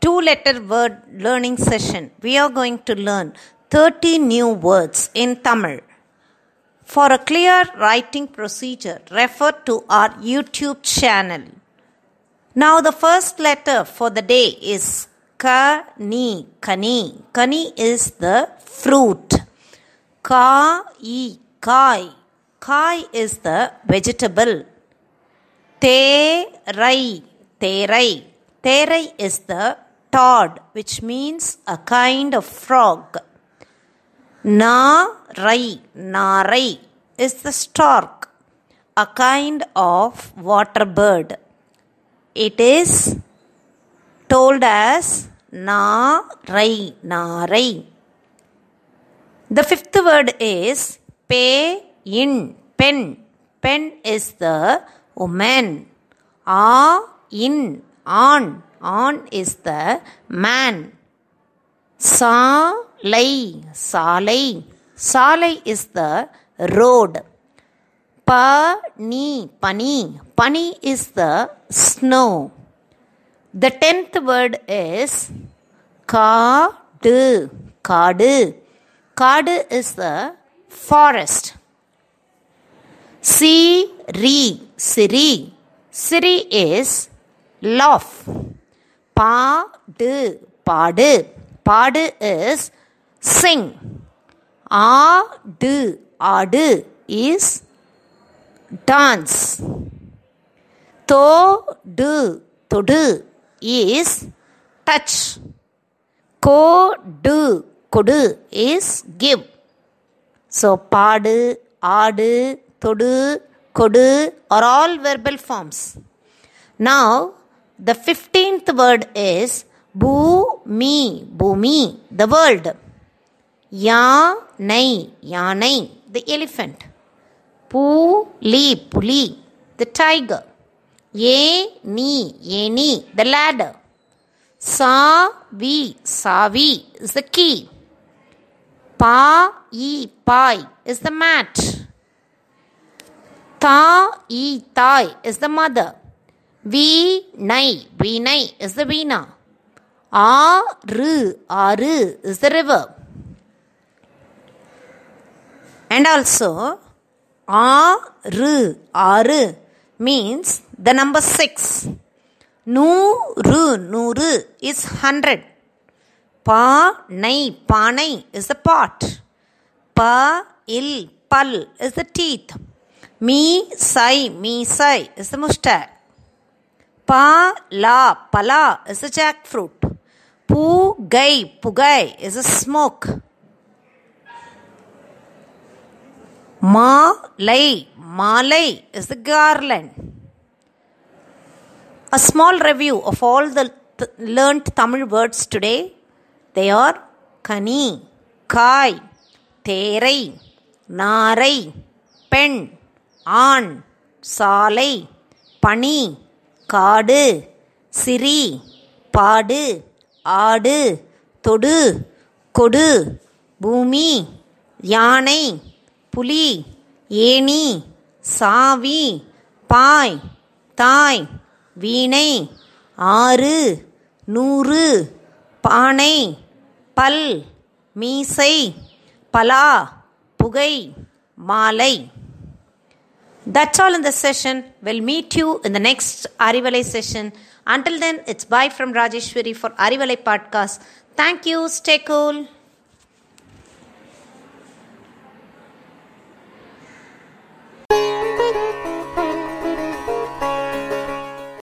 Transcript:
two letter word learning session, we are going to learn 30 new words in Tamil. For a clear writing procedure, refer to our YouTube channel. Now, the first letter for the day is Kani. Kani. Kani is the fruit. Ka, e, kai. Kai is the vegetable. Terai, terai. Terai is the toad, which means a kind of frog. Narai, narai is the stork, a kind of water bird. It is told as narai, narai. The fifth word is pay in, pen. Pen is the woman. A in, on. On is the man. Salai, salai. Salai is the road. Pani, pani. Pani is the snow. The tenth word is Kadu, Kadu. Kadu is the forest. Siri, Siri. Siri is laugh. பாடு பாடு. பாடு is Singh ஆடு ஆடு is dance தோடு தொடு is touch கோடு கொடு is give so பாடு ஆடு தொடு கொடு are all verbal forms now the 15th word is Bhumi, Bhumi, the world. Yanai, Yanai, the elephant. Puli, Puli, the tiger. Yeni, Yeni, the ladder. Savi, Savi is the key. Pai, Pai is the mat. Ta, E, Tai is the mother. வீணை வீணை is the வீணா ஆறு. ஆறு is the river and also ஆறு. ஆறு means the number six நூறு. நூறு is hundred பானை. பானை இஸ் த பாட் ப இல் பல் இஸ் த டீத் மீ சை. மீ சை is the moustache Pa, La, Pala is the jackfruit. Pu, Gai, Pugai is a smoke. Ma, Lai, Malai is the garland. A small review of all the th- learnt Tamil words today. They are Kani, Kai, Terai, Narai, Pen, An, Salai, Pani, காடு சிரி பாடு ஆடு தொடு கொடு பூமி யானை புலி ஏணி சாவி பாய் தாய் வீணை ஆறு நூறு பானை பல் மீசை பலா புகை மாலை. That's all in this session. We'll meet you in the next Arivalai session. Until then, it's bye from Rajeshwari for Arivalai podcast. Thank you. Stay cool.